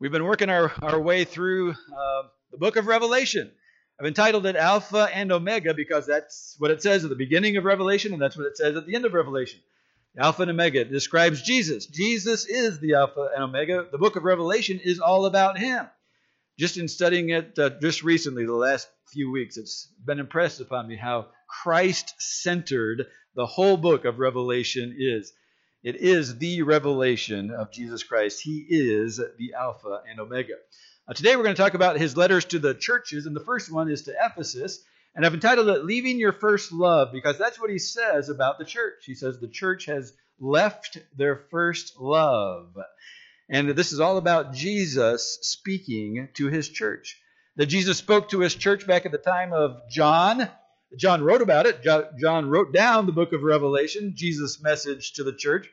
We've been working our, our way through uh, the book of Revelation. I've entitled it Alpha and Omega because that's what it says at the beginning of Revelation and that's what it says at the end of Revelation. Alpha and Omega describes Jesus. Jesus is the Alpha and Omega. The book of Revelation is all about him. Just in studying it uh, just recently, the last few weeks, it's been impressed upon me how Christ centered the whole book of Revelation is. It is the revelation of Jesus Christ. He is the Alpha and Omega. Uh, today we're going to talk about his letters to the churches, and the first one is to Ephesus. And I've entitled it Leaving Your First Love because that's what he says about the church. He says the church has left their first love. And this is all about Jesus speaking to his church. That Jesus spoke to his church back at the time of John. John wrote about it. John wrote down the book of Revelation, Jesus' message to the church.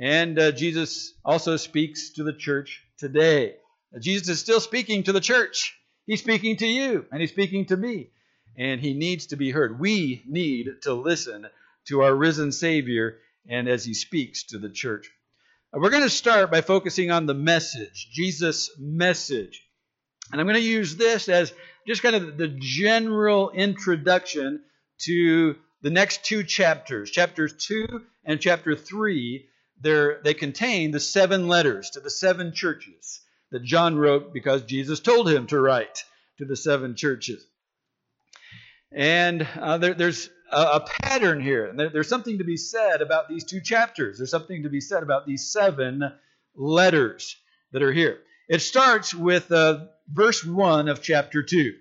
And uh, Jesus also speaks to the church today. Jesus is still speaking to the church. He's speaking to you, and he's speaking to me. And he needs to be heard. We need to listen to our risen Savior and as he speaks to the church. We're going to start by focusing on the message, Jesus' message. And I'm going to use this as just kind of the general introduction to the next two chapters, chapters 2 and chapter 3. They contain the seven letters to the seven churches that John wrote because Jesus told him to write to the seven churches. And uh, there, there's a, a, pattern here. There, there's something to be said about these two chapters. There's something to be said about these seven letters that are here. It starts with uh, verse 1 of chapter 2.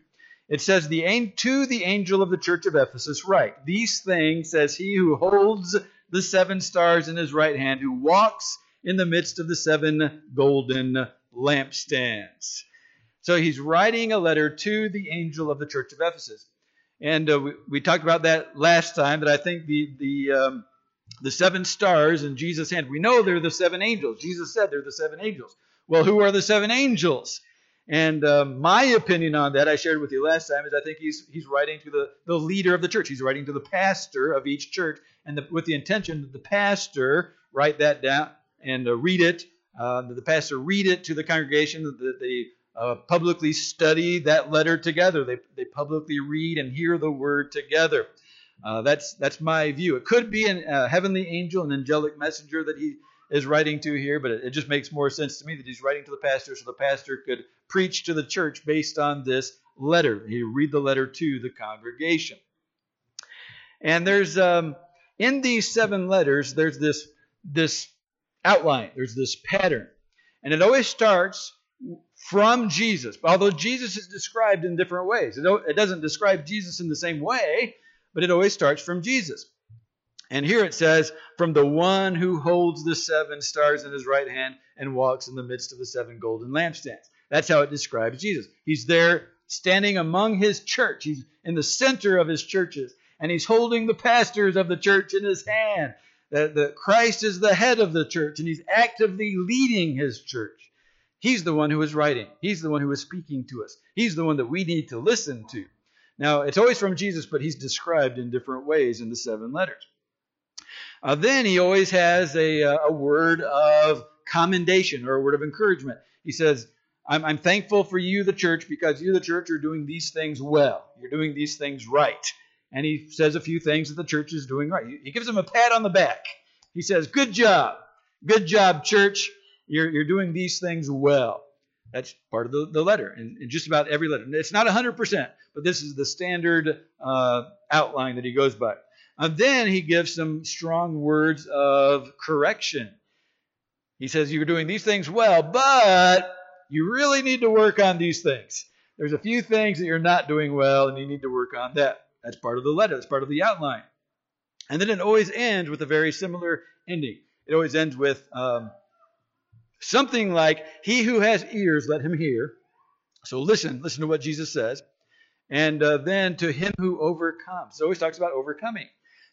It says, the, To the angel of the church of Ephesus, write, These things says he who holds the seven stars in his right hand, who walks in the midst of the seven golden lampstands. So he's writing a letter to the angel of the church of Ephesus. And uh, we, we, talked about that last time, that I think the, the, um, the seven stars in Jesus' hand, we know they're the seven angels. Jesus said they're the seven angels. Well, who are the seven angels? And uh, my opinion on that, I shared with you last time, is I think he's he's writing to the, the leader of the church. He's writing to the pastor of each church, and the, with the intention that the pastor write that down and uh, read it. Uh, that the pastor read it to the congregation. That they uh, publicly study that letter together. They they publicly read and hear the word together. Uh, that's that's my view. It could be a uh, heavenly angel, an angelic messenger that he is writing to here, but it, just makes more sense to me that he's writing to the pastor so the pastor could preach to the church based on this letter. He read the letter to the congregation. And there's um, in these seven letters, there's this this outline. There's this pattern, and it always starts from Jesus. Although Jesus is described in different ways, it, it doesn't describe Jesus in the same way, but it always starts from Jesus. And here it says, from the one who holds the seven stars in his right hand and walks in the midst of the seven golden lampstands. That's how it describes Jesus. He's there standing among his church. He's in the center of his churches, and he's holding the pastors of the church in his hand. That, that Christ is the head of the church, and he's actively leading his church. He's the one who is writing. He's the one who is speaking to us. He's the one that we need to listen to. Now, it's always from Jesus, but he's described in different ways in the seven letters. Uh, then he always has a, uh, a word of commendation or a word of encouragement. He says, I'm, I'm thankful for you, the church, because you, the church, are doing these things well. You're doing these things right. And he says a few things that the church is doing right. He gives them a pat on the back. He says, Good job. Good job, church. You're, you're doing these things well. That's part of the, the letter, and, and just about every letter. It's not 100%, but this is the standard uh, outline that he goes by. And then he gives some strong words of correction. He says, You're doing these things well, but you really need to work on these things. There's a few things that you're not doing well, and you need to work on that. That's part of the letter, that's part of the outline. And then it always ends with a very similar ending. It always ends with um, something like, He who has ears, let him hear. So listen, listen to what Jesus says. And uh, then to him who overcomes. So always talks about overcoming.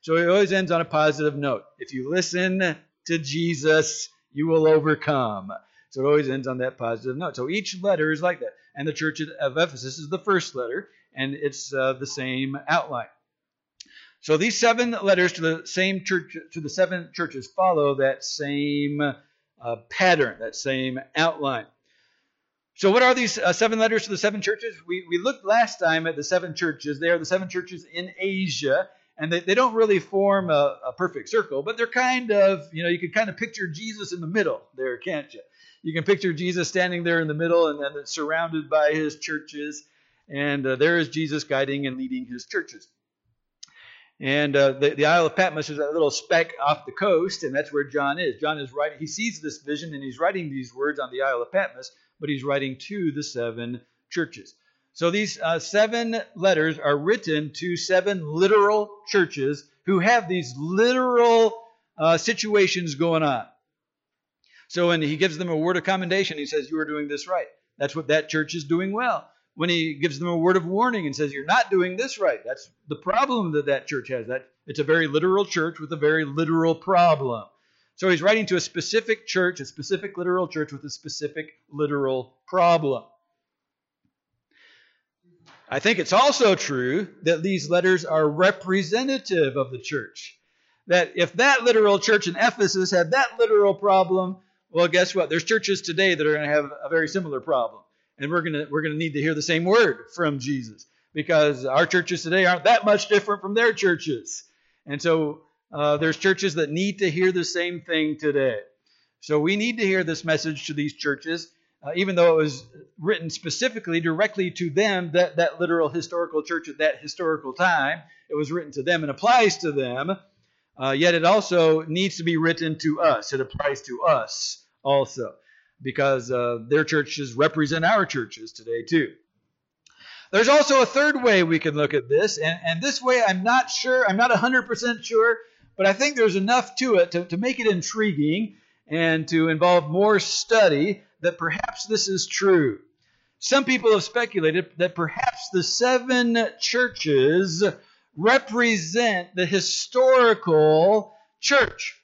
So it always ends on a positive note. If you listen to Jesus, you will overcome. So it always ends on that positive note. So each letter is like that. And the church of Ephesus is the first letter, and it's uh, the same outline. So these seven letters to the same church, to the seven churches, follow that same uh, pattern, that same outline. So, what are these uh, seven letters to the seven churches? We, we looked last time at the seven churches. They are the seven churches in Asia, and they, they don't really form a, a perfect circle, but they're kind of, you know, you can kind of picture Jesus in the middle there, can't you? You can picture Jesus standing there in the middle and then surrounded by his churches, and uh, there is Jesus guiding and leading his churches. And uh, the, the Isle of Patmos is that little speck off the coast, and that's where John is. John is writing, he sees this vision and he's writing these words on the Isle of Patmos, but he's writing to the seven churches. So these uh, seven letters are written to seven literal churches who have these literal uh, situations going on. So when he gives them a word of commendation, he says, You are doing this right. That's what that church is doing well when he gives them a word of warning and says, You're not doing this right. That's the problem that that church has. That It's a very literal church with a very literal problem. So he's writing to a specific church, a specific literal church with a specific literal problem. I think it's also true that these letters are representative of the church. That if that literal church in Ephesus had that literal problem, well, guess what? There's churches today that are going to have a very similar problem and we're gonna we're gonna need to hear the same word from Jesus because our churches today aren't that much different from their churches, and so uh, there's churches that need to hear the same thing today. So we need to hear this message to these churches, uh, even though it was written specifically directly to them, that that literal historical church at that historical time. It was written to them and applies to them. Uh, yet it also needs to be written to us. It applies to us also because uh, their churches represent our churches today, too. There's also a third way we can look at this, and, and this way I'm not sure, I'm not 100% sure, but I think there's enough to it to, to make it intriguing and to involve more study that perhaps this is true. Some people have speculated that perhaps the seven churches represent the historical church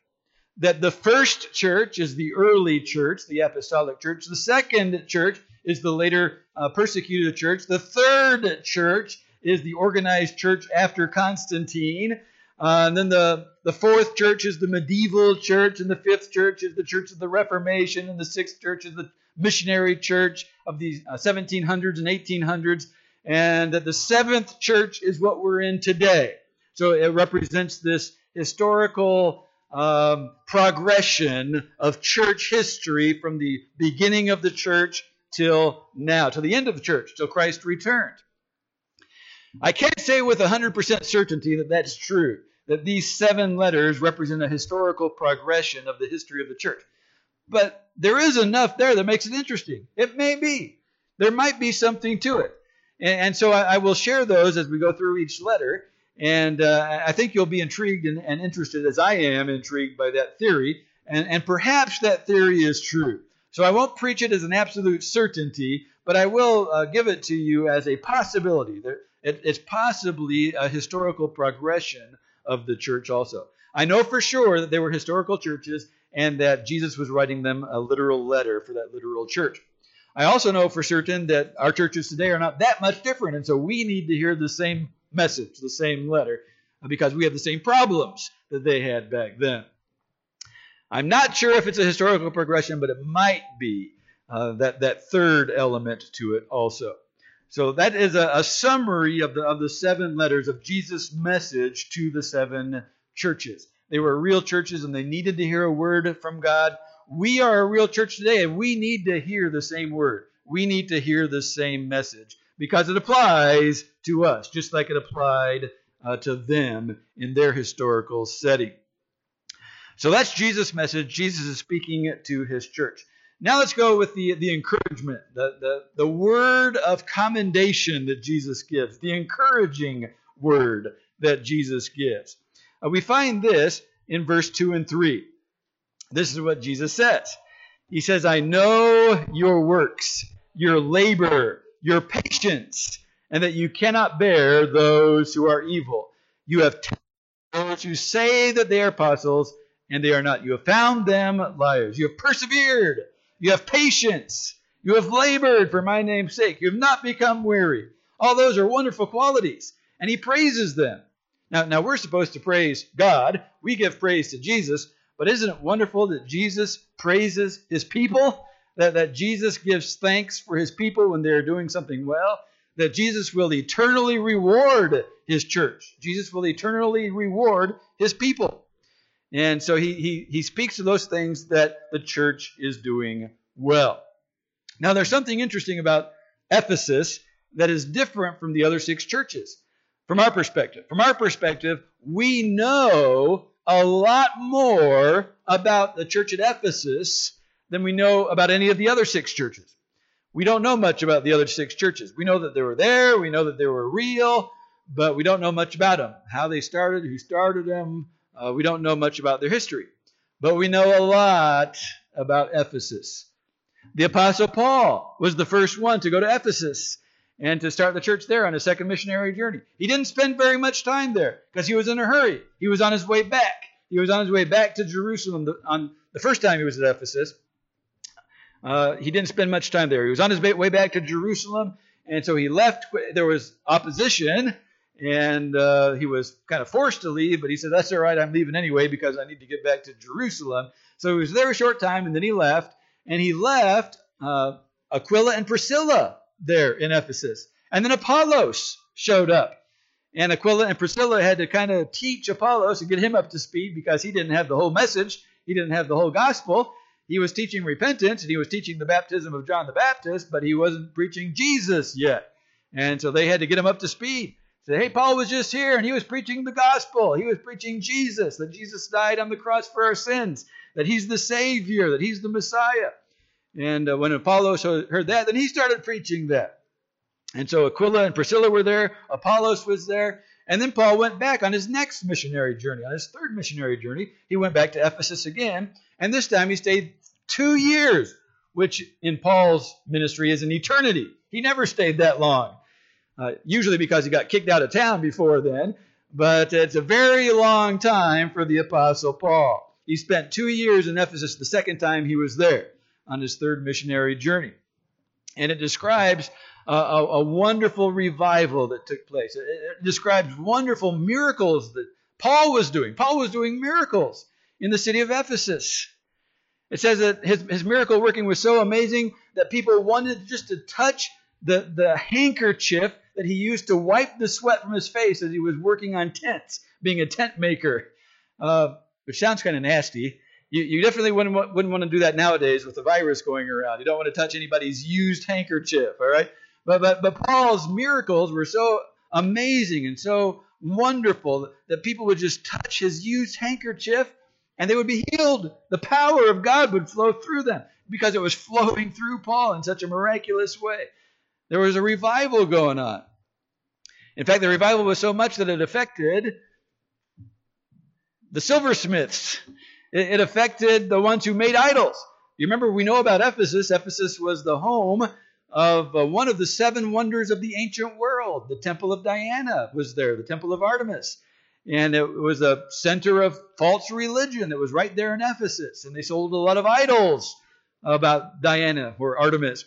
that the first church is the early church, the apostolic church. The second church is the later uh, persecuted church. The third church is the organized church after Constantine. Uh, and then the, the fourth church is the medieval church, and the fifth church is the church of the Reformation, and the sixth church is the missionary church of the uh, 1700s and 1800s, and that the seventh church is what we're in today. So it represents this historical um, progression of church history from the beginning of the church till now, till the end of the church, till Christ returned. I can't say with 100% certainty that that's true, that these seven letters represent a historical progression of the history of the church. But there is enough there that makes it interesting. It may be. There might be something to it. And, and so I, I will share those as we go through each letter. And uh, I think you'll be intrigued and, and, interested, as I am intrigued by that theory. And, and perhaps that theory is true. So I won't preach it as an absolute certainty, but I will uh, give it to you as a possibility. It, it's possibly a historical progression of the church also. I know for sure that they were historical churches and that Jesus was writing them a literal letter for that literal church. I also know for certain that our churches today are not that much different, and so we need to hear the same message, the same letter, because we have the same problems that they had back then. I'm not sure if it's a historical progression, but it might be uh, that, that third element to it also. So that is a, a summary of the, of the seven letters of Jesus' message to the seven churches. They were real churches and they needed to hear a word from God. We are a real church today and we need to hear the same word. We need to hear the same message because it applies to us, just like it applied uh, to them in their historical setting. So that's Jesus' message. Jesus is speaking to his church. Now let's go with the, the encouragement, the, the, the word of commendation that Jesus gives, the encouraging word that Jesus gives. Uh, we find this in verse 2 and 3. This is what Jesus says. He says, I know your works, your labor, your patience, and that you cannot bear those who are evil. You have those who say that they are apostles, and they are not. You have found them liars. You have persevered. You have patience. You have labored for my name's sake. You have not become weary. All those are wonderful qualities, and he praises them. Now, now we're supposed to praise God. We give praise to Jesus, but isn't it wonderful that Jesus praises his people? that, that Jesus gives thanks for his people when they're doing something well, that Jesus will eternally reward his church. Jesus will eternally reward his people. And so he, he, he speaks to those things that the church is doing well. Now, there's something interesting about Ephesus that is different from the other six churches from our perspective. From our perspective, we know a lot more about the church at Ephesus than we know about any of the other six churches. We don't know much about the other six churches. We know that they were there, we know that they were real, but we don't know much about them. How they started, who started them, uh, we don't know much about their history. But we know a lot about Ephesus. The Apostle Paul was the first one to go to Ephesus and to start the church there on his second missionary journey. He didn't spend very much time there because he was in a hurry. He was on his way back. He was on his way back to Jerusalem on the first time he was at Ephesus. Uh, he didn't spend much time there. He was on his way back to Jerusalem, and so he left. There was opposition, and uh, he was kind of forced to leave, but he said, That's all right, I'm leaving anyway because I need to get back to Jerusalem. So he was there a short time, and then he left, and he left uh, Aquila and Priscilla there in Ephesus. And then Apollos showed up. And Aquila and Priscilla had to kind of teach Apollos and get him up to speed because he didn't have the whole message, he didn't have the whole gospel. He was teaching repentance and he was teaching the baptism of John the Baptist, but he wasn't preaching Jesus yet. And so they had to get him up to speed. Hey, Paul was just here and he was preaching the gospel. He was preaching Jesus, that Jesus died on the cross for our sins, that he's the Savior, that he's the Messiah. And uh, when Apollos heard that, then he started preaching that. And so Aquila and Priscilla were there, Apollos was there, and then Paul went back on his next missionary journey, on his third missionary journey. He went back to Ephesus again, and this time he stayed two years, which in Paul's ministry is an eternity. He never stayed that long, uh, usually because he got kicked out of town before then, but it's a very long time for the Apostle Paul. He spent two years in Ephesus the second time he was there on his third missionary journey. And it describes a, a, a wonderful revival that took place. It, it describes wonderful miracles that Paul was doing. Paul was doing miracles in the city of Ephesus. It says that his, his miracle working was so amazing that people wanted just to touch the, the handkerchief that he used to wipe the sweat from his face as he was working on tents, being a tent maker, uh, which sounds kind of nasty. You, you definitely wouldn't, wouldn't want to do that nowadays with the virus going around. You don't want to touch anybody's used handkerchief, all right? But, but, but Paul's miracles were so amazing and so wonderful that people would just touch his used handkerchief and they would be healed. The power of God would flow through them because it was flowing through Paul in such a miraculous way. There was a revival going on. In fact, the revival was so much that it affected the silversmiths. It, affected the ones who made idols. You remember, we know about Ephesus. Ephesus was the home of uh, one of the seven wonders of the ancient world. The Temple of Diana was there, the Temple of Artemis. And it was a center of false religion that was right there in Ephesus. And they sold a lot of idols about Diana or Artemis.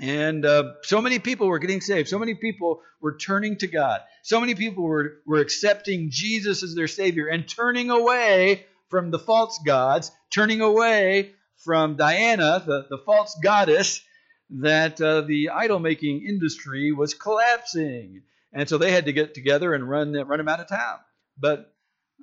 And uh, so many people were getting saved. So many people were turning to God. So many people were, were accepting Jesus as their Savior and turning away from the false gods, turning away from Diana, the, the false goddess, that uh, the idol making industry was collapsing. And so they had to get together and run run them out of town. But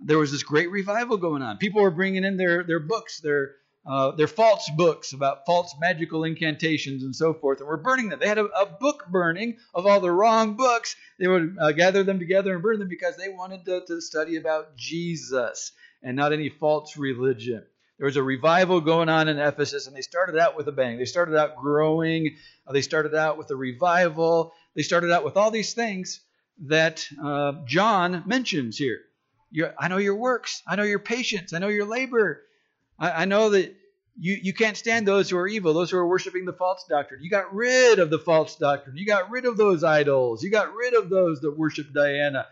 there was this great revival going on. People were bringing in their their books, their uh, their false books about false magical incantations and so forth, and were burning them. They had a, a book burning of all the wrong books. They would uh, gather them together and burn them because they wanted to, to study about Jesus and not any false religion. There was a revival going on in Ephesus, and they started out with a bang. They started out growing. Uh, they started out with a revival. They started out with all these things that uh, John mentions here. I know your works. I know your patience. I know your labor. I, I know that you, you can't stand those who are evil, those who are worshiping the false doctrine. You got rid of the false doctrine. You got rid of those idols. You got rid of those that worship Diana.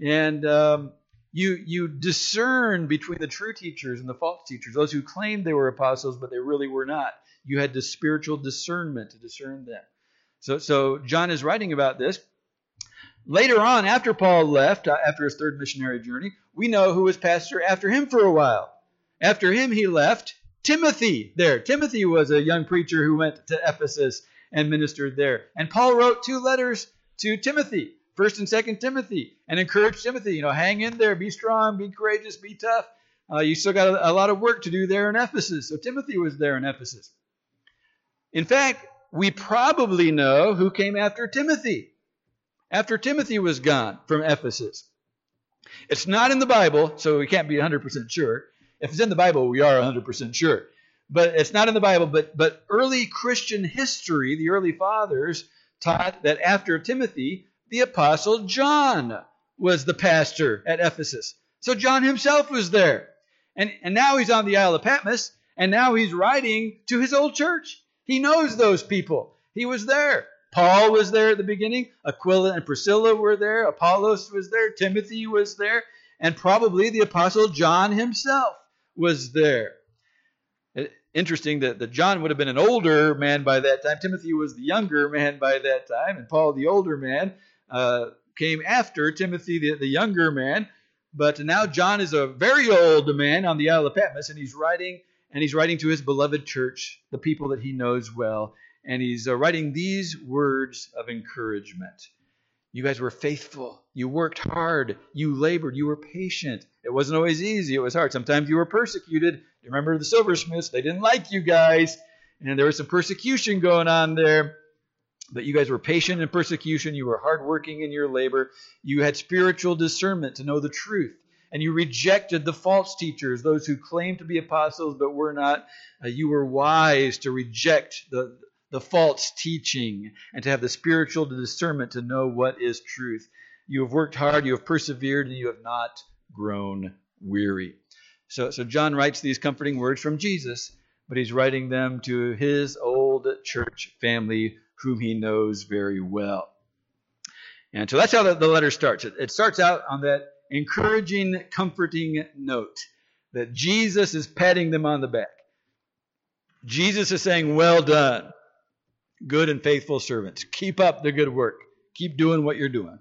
And um, you, you discern between the true teachers and the false teachers, those who claimed they were apostles, but they really were not. You had the spiritual discernment to discern them. So, so John is writing about this. Later on, after Paul left, uh, after his third missionary journey, we know who was pastor after him for a while. After him, he left. Timothy there. Timothy was a young preacher who went to Ephesus and ministered there. And Paul wrote two letters to Timothy, First and Second Timothy, and encouraged Timothy, you know, hang in there, be strong, be courageous, be tough. Uh, you still got a, a lot of work to do there in Ephesus. So Timothy was there in Ephesus. In fact, we probably know who came after Timothy. After Timothy was gone from Ephesus. It's not in the Bible, so we can't be 100% sure. If it's in the Bible, we are 100% sure. But it's not in the Bible, but, but early Christian history, the early fathers, taught that after Timothy, the apostle John was the pastor at Ephesus. So John himself was there. And, and now he's on the Isle of Patmos, and now he's writing to his old church. He knows those people. He was there. Paul was there at the beginning. Aquila and Priscilla were there. Apollos was there. Timothy was there. And probably the apostle John himself was there. Interesting that, that John would have been an older man by that time. Timothy was the younger man by that time. And Paul, the older man, uh, came after Timothy, the, the younger man. But now John is a very old man on the Isle of Patmos, and he's writing, and he's writing to his beloved church, the people that he knows well, and he's uh, writing these words of encouragement. You guys were faithful. You worked hard. You labored. You were patient. It wasn't always easy. It was hard. Sometimes you were persecuted. You remember the silversmiths? They didn't like you guys, and there was some persecution going on there. But you guys were patient in persecution. You were hardworking in your labor. You had spiritual discernment to know the truth. And you rejected the false teachers, those who claimed to be apostles but were not. Uh, you were wise to reject the, the false teaching and to have the spiritual discernment to know what is truth. You have worked hard, you have persevered, and you have not grown weary. So, so John writes these comforting words from Jesus, but he's writing them to his old church family whom he knows very well. And so that's how the, the letter starts. It, it starts out on that encouraging, comforting note that Jesus is patting them on the back. Jesus is saying, Well done, good and faithful servants. Keep up the good work. Keep doing what you're doing.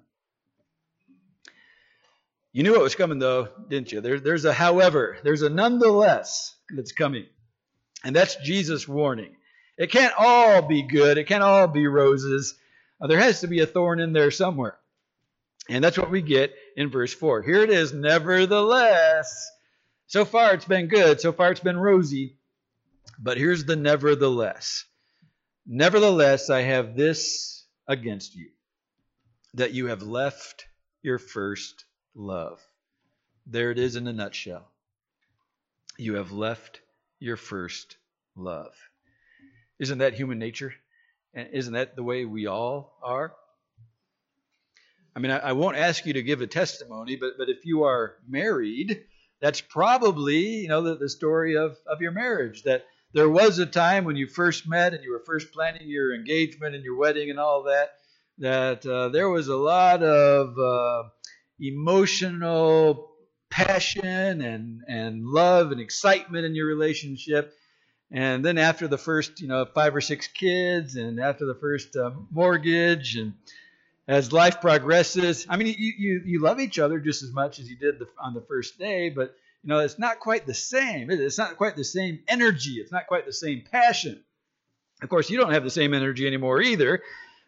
You knew what was coming, though, didn't you? There, there's a however, there's a nonetheless that's coming. And that's Jesus' warning. It can't all be good. It can't all be roses. Uh, there has to be a thorn in there somewhere. And that's what we get in verse 4. Here it is, nevertheless. So far it's been good. So far it's been rosy. But here's the nevertheless. Nevertheless, I have this against you that you have left your first love. There it is in a nutshell. You have left your first love. Isn't that human nature? And isn't that the way we all are? I mean, I, I, won't ask you to give a testimony, but, but if you are married, that's probably, you know, the, the story of, of your marriage. That there was a time when you first met and you were first planning your engagement and your wedding and all that, that uh, there was a lot of uh, emotional passion and, and love and excitement in your relationship. And then after the first, you know, five or six kids, and after the first uh, mortgage, and as life progresses, I mean, you, you, you love each other just as much as you did the, on the first day, but you know, it's not quite the same. It's not quite the same energy. It's not quite the same passion. Of course, you don't have the same energy anymore either,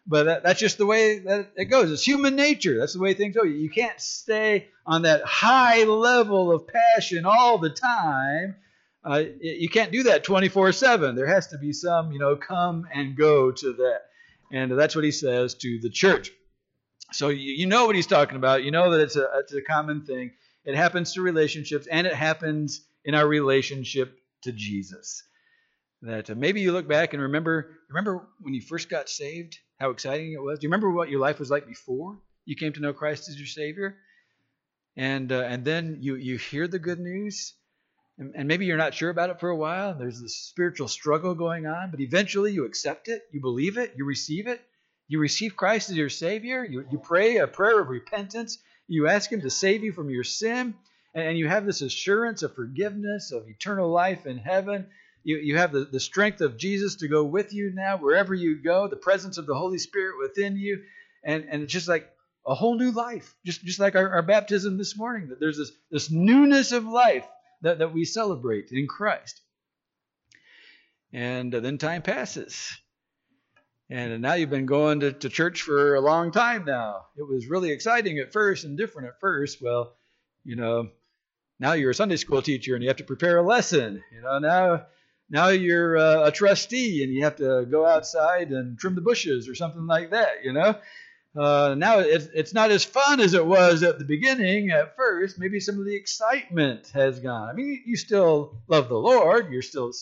but that, that's just the way that it goes. It's human nature. That's the way things go. You can't stay on that high level of passion all the time uh, you can't do that 24 7. There has to be some, you know, come and go to that. And that's what he says to the church. So you, you know what he's talking about. You know that it's a, it's a common thing. It happens to relationships, and it happens in our relationship to Jesus. That uh, maybe you look back and remember remember when you first got saved, how exciting it was. Do you remember what your life was like before you came to know Christ as your Savior? And uh, and then you you hear the good news, and, maybe you're not sure about it for a while. There's this spiritual struggle going on, but eventually you accept it, you believe it, you receive it. You receive Christ as your Savior. You, you pray a prayer of repentance. You ask Him to save you from your sin. And you have this assurance of forgiveness, of eternal life in heaven. You, you have the, the strength of Jesus to go with you now wherever you go, the presence of the Holy Spirit within you. And, and it's just like a whole new life, just, just like our, our baptism this morning, that there's this, this newness of life that, that we celebrate in Christ. And then time passes. And now you've been going to, to church for a long time now. It was really exciting at first and different at first. Well, you know, now you're a Sunday school teacher and you have to prepare a lesson. You know, now now you're uh, a trustee and you have to go outside and trim the bushes or something like that. You know, uh, now it's, it's not as fun as it was at the beginning at first. Maybe some of the excitement has gone. I mean, you still love the Lord, you're still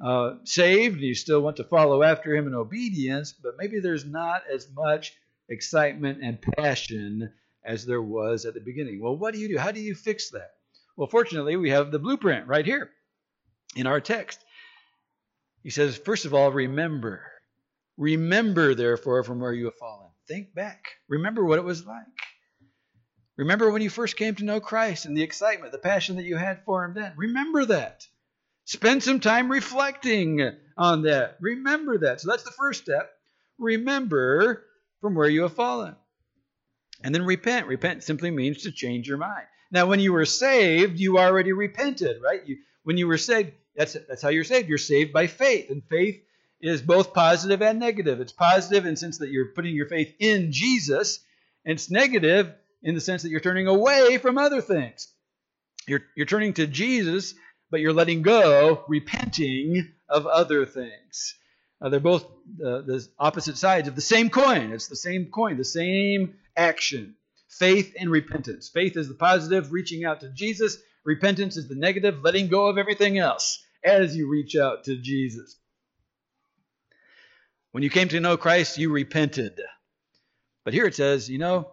uh, saved, you still want to follow after Him in obedience, but maybe there's not as much excitement and passion as there was at the beginning. Well, what do you do? How do you fix that? Well, fortunately, we have the blueprint right here in our text. He says, first of all, remember. Remember, therefore, from where you have fallen. Think back. Remember what it was like. Remember when you first came to know Christ and the excitement, the passion that you had for Him then. Remember that. Spend some time reflecting on that. Remember that. So that's the first step. Remember from where you have fallen. And then repent. Repent simply means to change your mind. Now, when you were saved, you already repented, right? You, when you were saved, that's, that's how you're saved. You're saved by faith. And faith is both positive and negative. It's positive in the sense that you're putting your faith in Jesus, and it's negative in the sense that you're turning away from other things. You're, you're turning to Jesus, but you're letting go, repenting of other things. Uh, they're both uh, the opposite sides of the same coin. It's the same coin, the same action. Faith and repentance. Faith is the positive, reaching out to Jesus. Repentance is the negative, letting go of everything else as you reach out to Jesus. When you came to know Christ, you repented. But here it says, you know,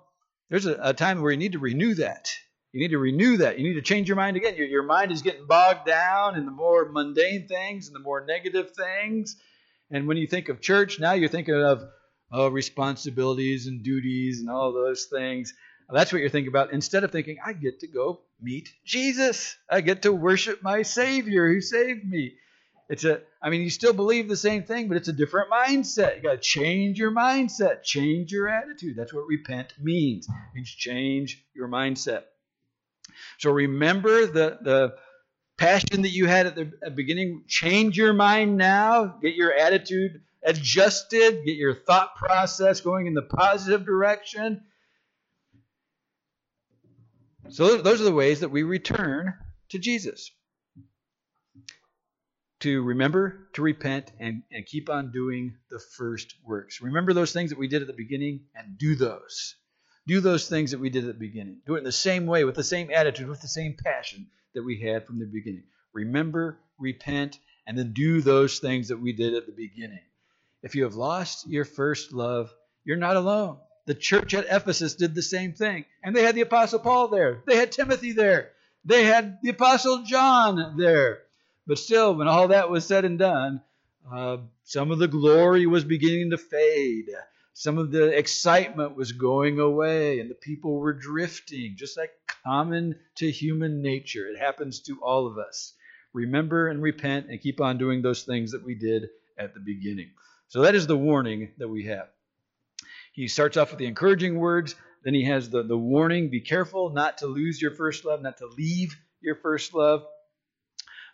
there's a, a, time where you need to renew that. You need to renew that. You need to change your mind again. Your, your mind is getting bogged down in the more mundane things and the more negative things. And when you think of church, now you're thinking of uh, responsibilities and duties and all those things. That's what you're thinking about. Instead of thinking, I get to go meet Jesus. I get to worship my Savior who saved me. It's a, I mean, you still believe the same thing, but it's a different mindset. You got to change your mindset, change your attitude. That's what repent means. It means change your mindset. So remember the the passion that you had at the beginning. Change your mind now. Get your attitude adjusted. Get your thought process going in the positive direction. So those are the ways that we return to Jesus to remember to repent and, and keep on doing the first works. Remember those things that we did at the beginning and do those. Do those things that we did at the beginning. Do it in the same way, with the same attitude, with the same passion that we had from the beginning. Remember, repent, and then do those things that we did at the beginning. If you have lost your first love, you're not alone. The church at Ephesus did the same thing. And they had the Apostle Paul there, they had Timothy there, they had the Apostle John there. But still, when all that was said and done, uh, some of the glory was beginning to fade. Some of the excitement was going away, and the people were drifting, just like common to human nature. It happens to all of us. Remember and repent and keep on doing those things that we did at the beginning. So that is the warning that we have. He starts off with the encouraging words, then he has the, the warning be careful not to lose your first love, not to leave your first love.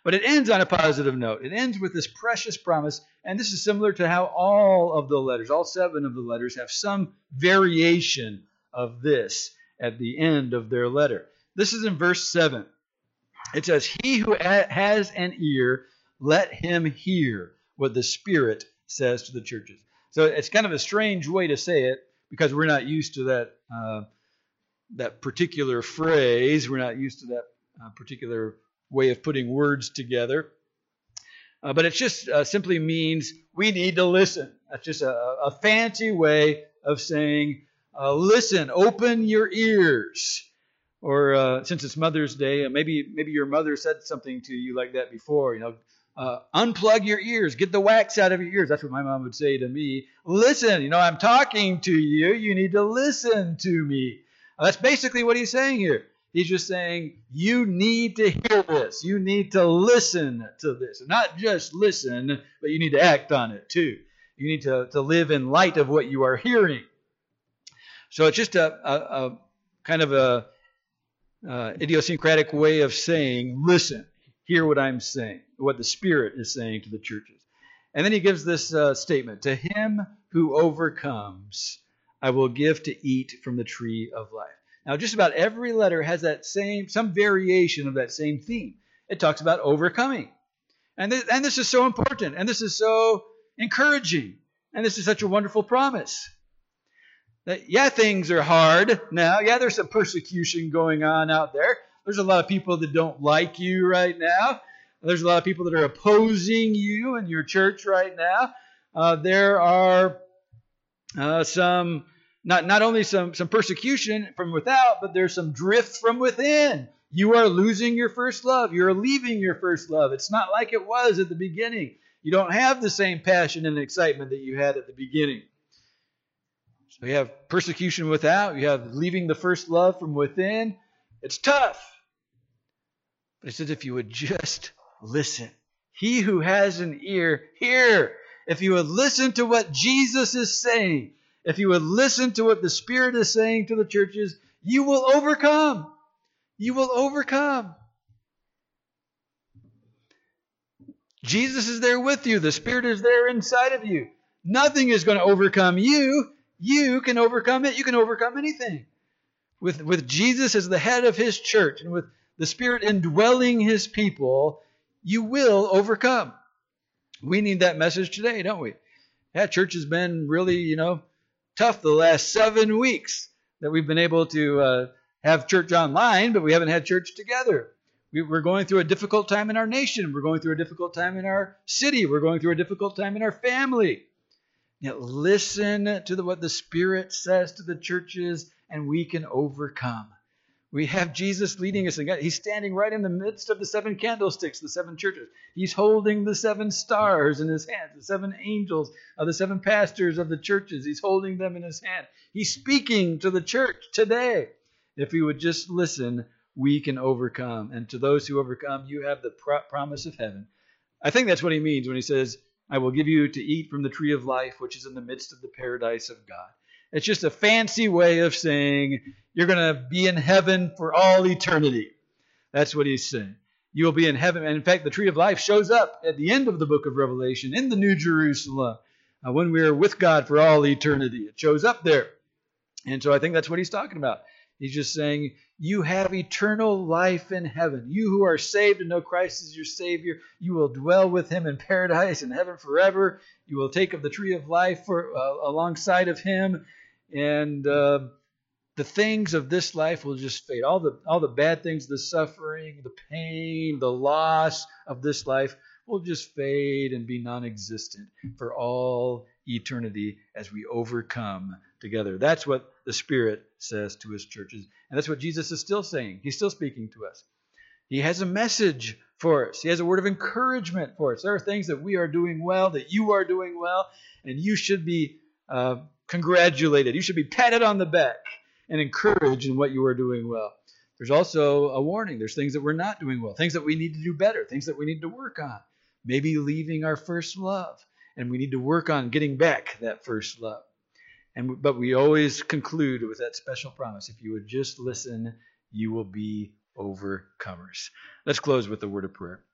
But it ends on a positive note. It ends with this precious promise, and this is similar to how all of the letters, all seven of the letters, have some variation of this at the end of their letter. This is in verse 7. It says, He who has an ear, let him hear what the Spirit says to the churches. So it's kind of a strange way to say it because we're not used to that uh, that particular phrase. We're not used to that uh, particular way of putting words together. Uh, but it just uh, simply means we need to listen. That's just a, a fancy way of saying, uh, listen, open your ears. Or uh, since it's Mother's Day, maybe maybe your mother said something to you like that before. You know, uh, unplug your ears, get the wax out of your ears. That's what my mom would say to me. Listen, you know, I'm talking to you. You need to listen to me. that's basically what he's saying here. He's just saying, you need to hear this. You need to listen to this. Not just listen, but you need to act on it too. You need to, to live in light of what you are hearing. So it's just a, a, a kind of a uh, idiosyncratic way of saying, listen, hear what I'm saying, what the Spirit is saying to the churches. And then he gives this uh, statement To him who overcomes, I will give to eat from the tree of life. Now, just about every letter has that same, some variation of that same theme. It talks about overcoming. And and this is so important, and this is so encouraging, and this is such a wonderful promise. That, yeah, things are hard now. Yeah, there's some persecution going on out there. There's a lot of people that don't like you right now. There's a lot of people that are opposing you and your church right now. Uh, there are uh, some not not only some some persecution from without, but there's some drift from within. You are losing your first love. You're leaving your first love. It's not like it was at the beginning. You don't have the same passion and excitement that you had at the beginning. So you have persecution without, you have leaving the first love from within. It's tough. But it says if you would just listen. He who has an ear, hear. If you would listen to what Jesus is saying, if you would listen to what the Spirit is saying to the churches, you will overcome. You will overcome. Jesus is there with you. The Spirit is there inside of you. Nothing is going to overcome you. You can overcome it. You can overcome anything. With, with Jesus as the head of his church and with the Spirit indwelling his people, you will overcome. We need that message today, don't we? Yeah, church has been really, you know, tough the last seven weeks that we've been able to uh, have church online, but we haven't had church together. We, we're going through a difficult time in our nation. We're going through a difficult time in our city. We're going through a difficult time in our family. Yet listen to the, what the Spirit says to the churches, and we can overcome. We have Jesus leading us. He's standing right in the midst of the seven candlesticks, the seven churches. He's holding the seven stars in his hands, the seven angels of the seven pastors of the churches. He's holding them in his hand. He's speaking to the church today. If we would just listen, we can overcome. And to those who overcome, you have the promise of heaven. I think that's what he means when he says, I will give you to eat from the tree of life, which is in the midst of the paradise of God. It's just a fancy way of saying you're going to be in heaven for all eternity. That's what he's saying. You will be in heaven. And in fact, the tree of life shows up at the end of the book of Revelation in the New Jerusalem uh, when we are with God for all eternity. It shows up there. And so I think that's what he's talking about. He's just saying, You have eternal life in heaven. You who are saved and know Christ is your Savior, you will dwell with him in paradise in heaven forever. You will take of the tree of life for, uh, alongside of him and uh, the things of this life will just fade. All the all the bad things, the suffering, the pain, the loss of this life will just fade and be non-existent for all eternity as we overcome together. That's what the Spirit says to his churches, and that's what Jesus is still saying. He's still speaking to us. He has a message for us. He has a word of encouragement for us. There are things that we are doing well, that you are doing well, and you should be uh, congratulated. You should be patted on the back and encourage in what you are doing well. There's also a warning. There's things that we're not doing well, things that we need to do better, things that we need to work on. Maybe leaving our first love, and we need to work on getting back that first love. And but we always conclude with that special promise: if you would just listen, you will be overcomers. Let's close with a word of prayer.